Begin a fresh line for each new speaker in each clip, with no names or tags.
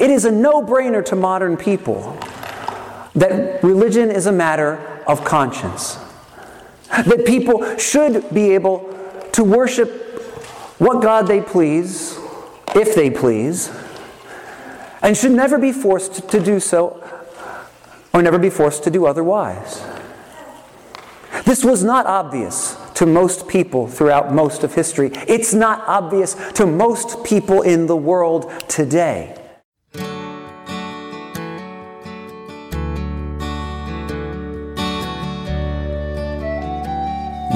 It is a no brainer to modern people that religion is a matter of conscience. That people should be able to worship what God they please, if they please, and should never be forced to do so or never be forced to do otherwise. This was not obvious to most people throughout most of history. It's not obvious to most people in the world today.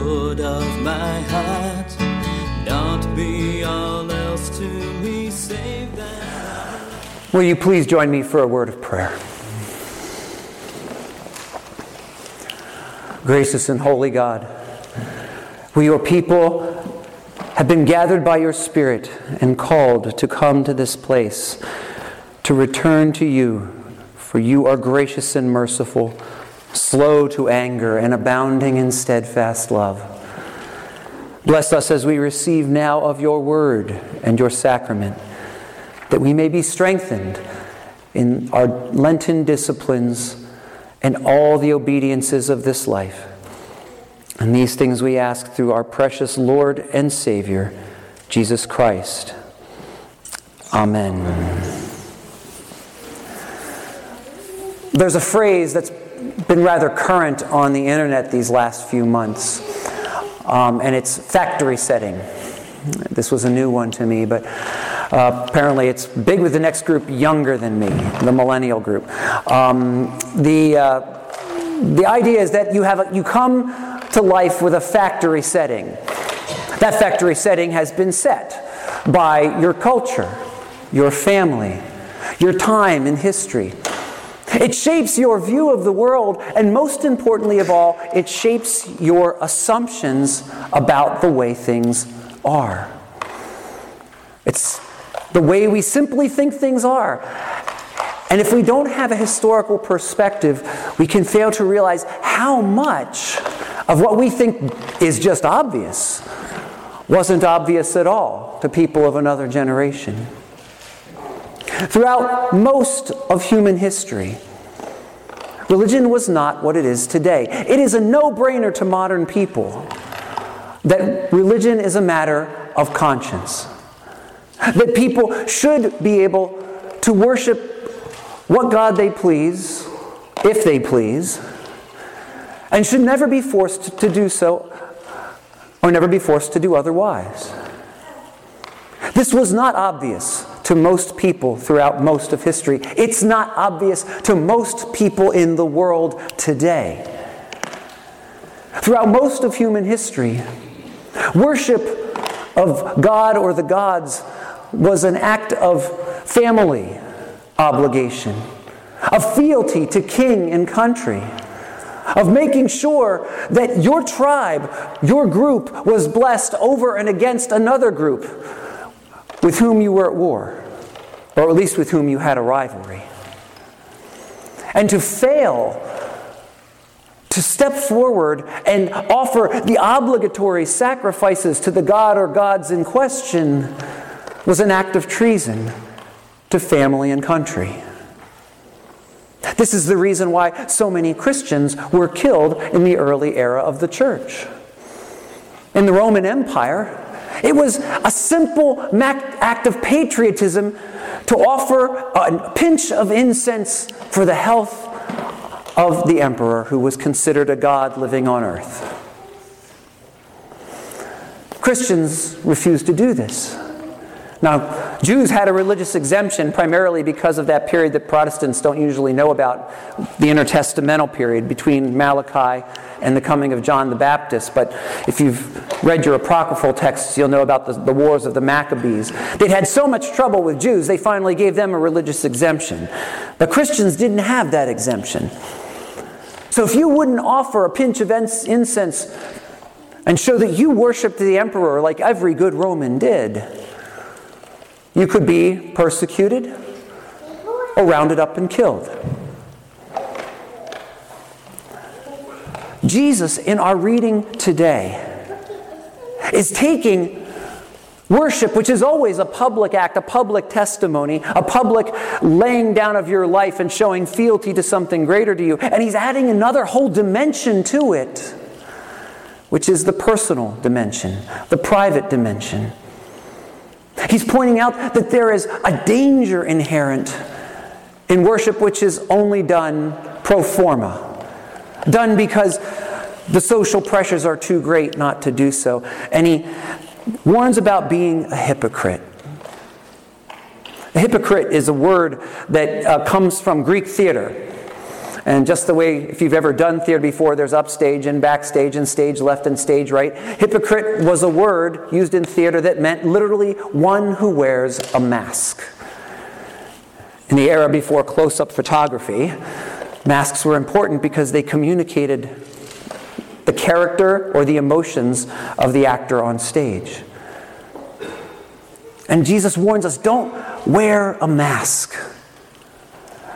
Of my heart. Not be all else to me save thou.
Will you please join me for a word of prayer? Gracious and holy God, we, your people, have been gathered by your Spirit and called to come to this place to return to you, for you are gracious and merciful, slow to anger, and abounding in steadfast love. Bless us as we receive now of your word and your sacrament, that we may be strengthened in our Lenten disciplines and all the obediences of this life. And these things we ask through our precious Lord and Savior, Jesus Christ. Amen. There's a phrase that's been rather current on the internet these last few months, um, and it's factory setting. This was a new one to me, but uh, apparently it's big with the next group younger than me, the millennial group. Um, the, uh, the idea is that you, have a, you come to life with a factory setting. That factory setting has been set by your culture, your family, your time in history. It shapes your view of the world, and most importantly of all, it shapes your assumptions about the way things are. It's the way we simply think things are. And if we don't have a historical perspective, we can fail to realize how much of what we think is just obvious wasn't obvious at all to people of another generation. Throughout most of human history, religion was not what it is today. It is a no brainer to modern people that religion is a matter of conscience. That people should be able to worship what God they please, if they please, and should never be forced to do so or never be forced to do otherwise. This was not obvious to most people throughout most of history. It's not obvious to most people in the world today. Throughout most of human history, worship of God or the gods was an act of family obligation, of fealty to king and country, of making sure that your tribe, your group, was blessed over and against another group with whom you were at war, or at least with whom you had a rivalry. And to fail to step forward and offer the obligatory sacrifices to the god or gods in question was an act of treason to family and country. This is the reason why so many Christians were killed in the early era of the church. In the Roman Empire, it was a simple act of patriotism to offer a pinch of incense for the health of the emperor, who was considered a god living on earth. Christians refused to do this. Now, Jews had a religious exemption primarily because of that period that Protestants don't usually know about, the intertestamental period between Malachi and the coming of John the Baptist. But if you've read your apocryphal texts, you'll know about the, the wars of the Maccabees. They'd had so much trouble with Jews, they finally gave them a religious exemption. But Christians didn't have that exemption. So if you wouldn't offer a pinch of incense and show that you worshiped the emperor like every good Roman did, you could be persecuted or rounded up and killed. Jesus, in our reading today, is taking worship, which is always a public act, a public testimony, a public laying down of your life and showing fealty to something greater to you, and he's adding another whole dimension to it, which is the personal dimension, the private dimension. He's pointing out that there is a danger inherent in worship which is only done pro forma done because the social pressures are too great not to do so. And he warns about being a hypocrite. A hypocrite is a word that uh, comes from Greek theater. And just the way, if you've ever done theater before, there's upstage and backstage and stage left and stage right. Hypocrite was a word used in theater that meant literally one who wears a mask. In the era before close up photography, Masks were important because they communicated the character or the emotions of the actor on stage. And Jesus warns us don't wear a mask.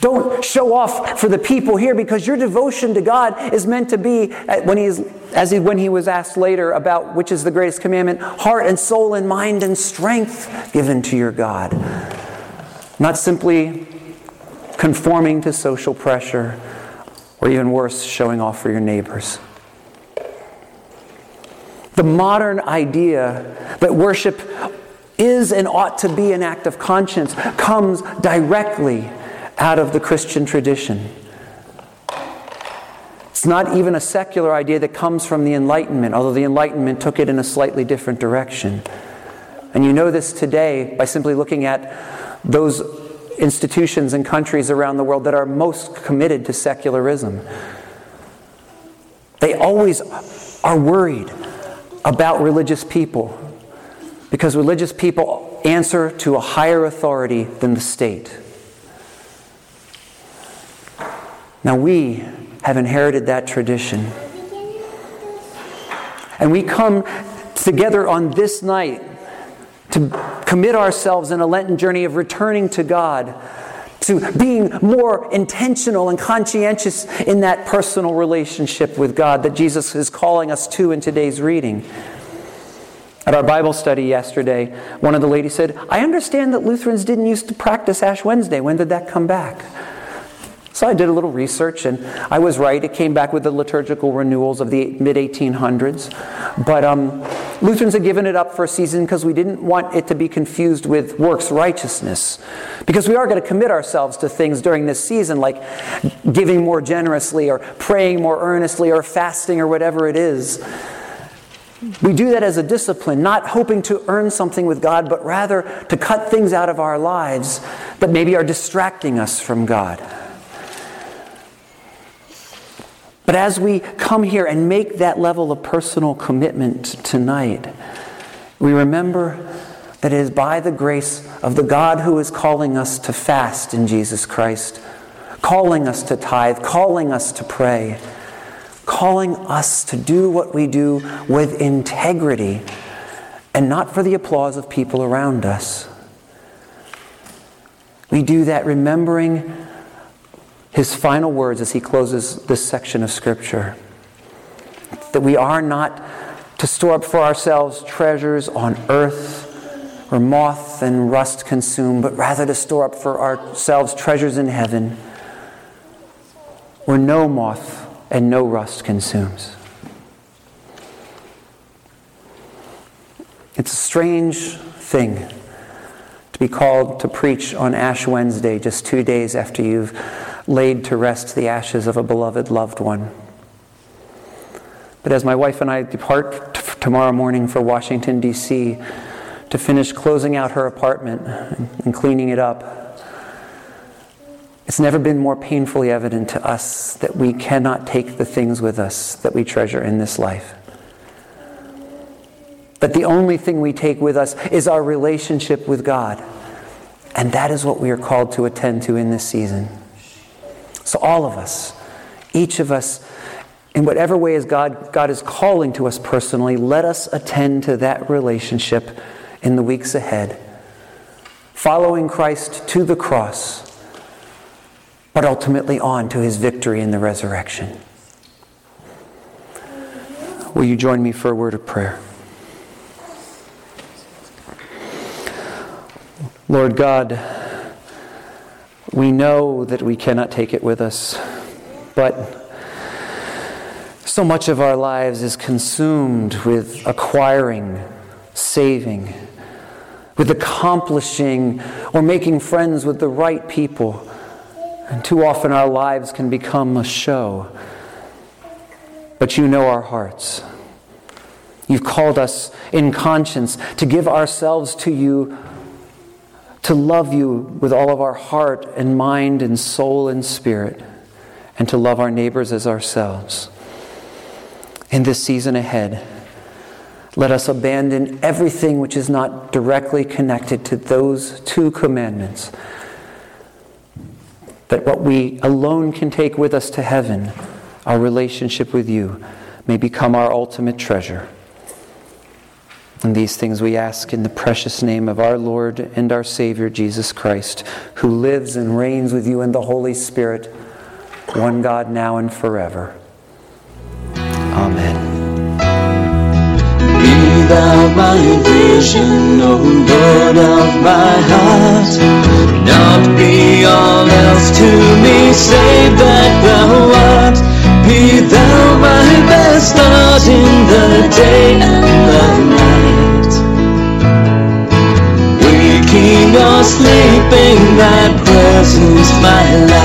Don't show off for the people here because your devotion to God is meant to be, uh, when he is, as he, when he was asked later about which is the greatest commandment, heart and soul and mind and strength given to your God. Not simply conforming to social pressure, or even worse, showing off for your neighbors. The modern idea that worship is and ought to be an act of conscience comes directly out of the Christian tradition. It's not even a secular idea that comes from the Enlightenment, although the Enlightenment took it in a slightly different direction. And you know this today by simply looking at those institutions and countries around the world that are most committed to secularism. They always are worried about religious people because religious people answer to a higher authority than the state. Now, we have inherited that tradition. And we come together on this night to commit ourselves in a Lenten journey of returning to God, to being more intentional and conscientious in that personal relationship with God that Jesus is calling us to in today's reading. At our Bible study yesterday, one of the ladies said, I understand that Lutherans didn't used to practice Ash Wednesday. When did that come back? So I did a little research, and I was right. It came back with the liturgical renewals of the mid 1800s. But um, Lutherans had given it up for a season because we didn't want it to be confused with works righteousness. Because we are going to commit ourselves to things during this season, like giving more generously, or praying more earnestly, or fasting, or whatever it is. We do that as a discipline, not hoping to earn something with God, but rather to cut things out of our lives that maybe are distracting us from God. But as we come here and make that level of personal commitment tonight, we remember that it is by the grace of the God who is calling us to fast in Jesus Christ, calling us to tithe, calling us to pray, calling us to do what we do with integrity and not for the applause of people around us. We do that remembering his final words as he closes this section of Scripture that we are not to store up for ourselves treasures on earth where moth and rust consume, but rather to store up for ourselves treasures in heaven where no moth and no rust consumes. It's a strange thing to be called to preach on Ash Wednesday, just two days after you've laid to rest the ashes of a beloved loved one. But as my wife and I depart t- tomorrow morning for Washington, D.C., to finish closing out her apartment and cleaning it up, it's never been more painfully evident to us that we cannot take the things with us that we treasure in this life. That the only thing we take with us is our relationship with God. And that is what we are called to attend to in this season. So, all of us, each of us, in whatever way is God, God is calling to us personally, let us attend to that relationship in the weeks ahead, following Christ to the cross, but ultimately on to his victory in the resurrection. Will you join me for a word of prayer? Lord God, we know that we cannot take it with us, but so much of our lives is consumed with acquiring, saving, with accomplishing or making friends with the right people. And too often our lives can become a show. But you know our hearts. You've called us in conscience to give ourselves to you to love you with all of our heart and mind and soul and spirit, and to love our neighbors as ourselves. In this season ahead, let us abandon everything which is not directly connected to those two commandments. That what we alone can take with us to heaven, our relationship with you, may become our ultimate treasure. And these things we ask in the precious name of our Lord and our Savior Jesus Christ, who lives and reigns with you in the Holy Spirit, one God now and forever. Amen.
Be thou my vision, O Lord of my heart. Not be all else to me, save that thou art. Be thou my best thought in the day and the night. king of sleeping, thy presence, my life.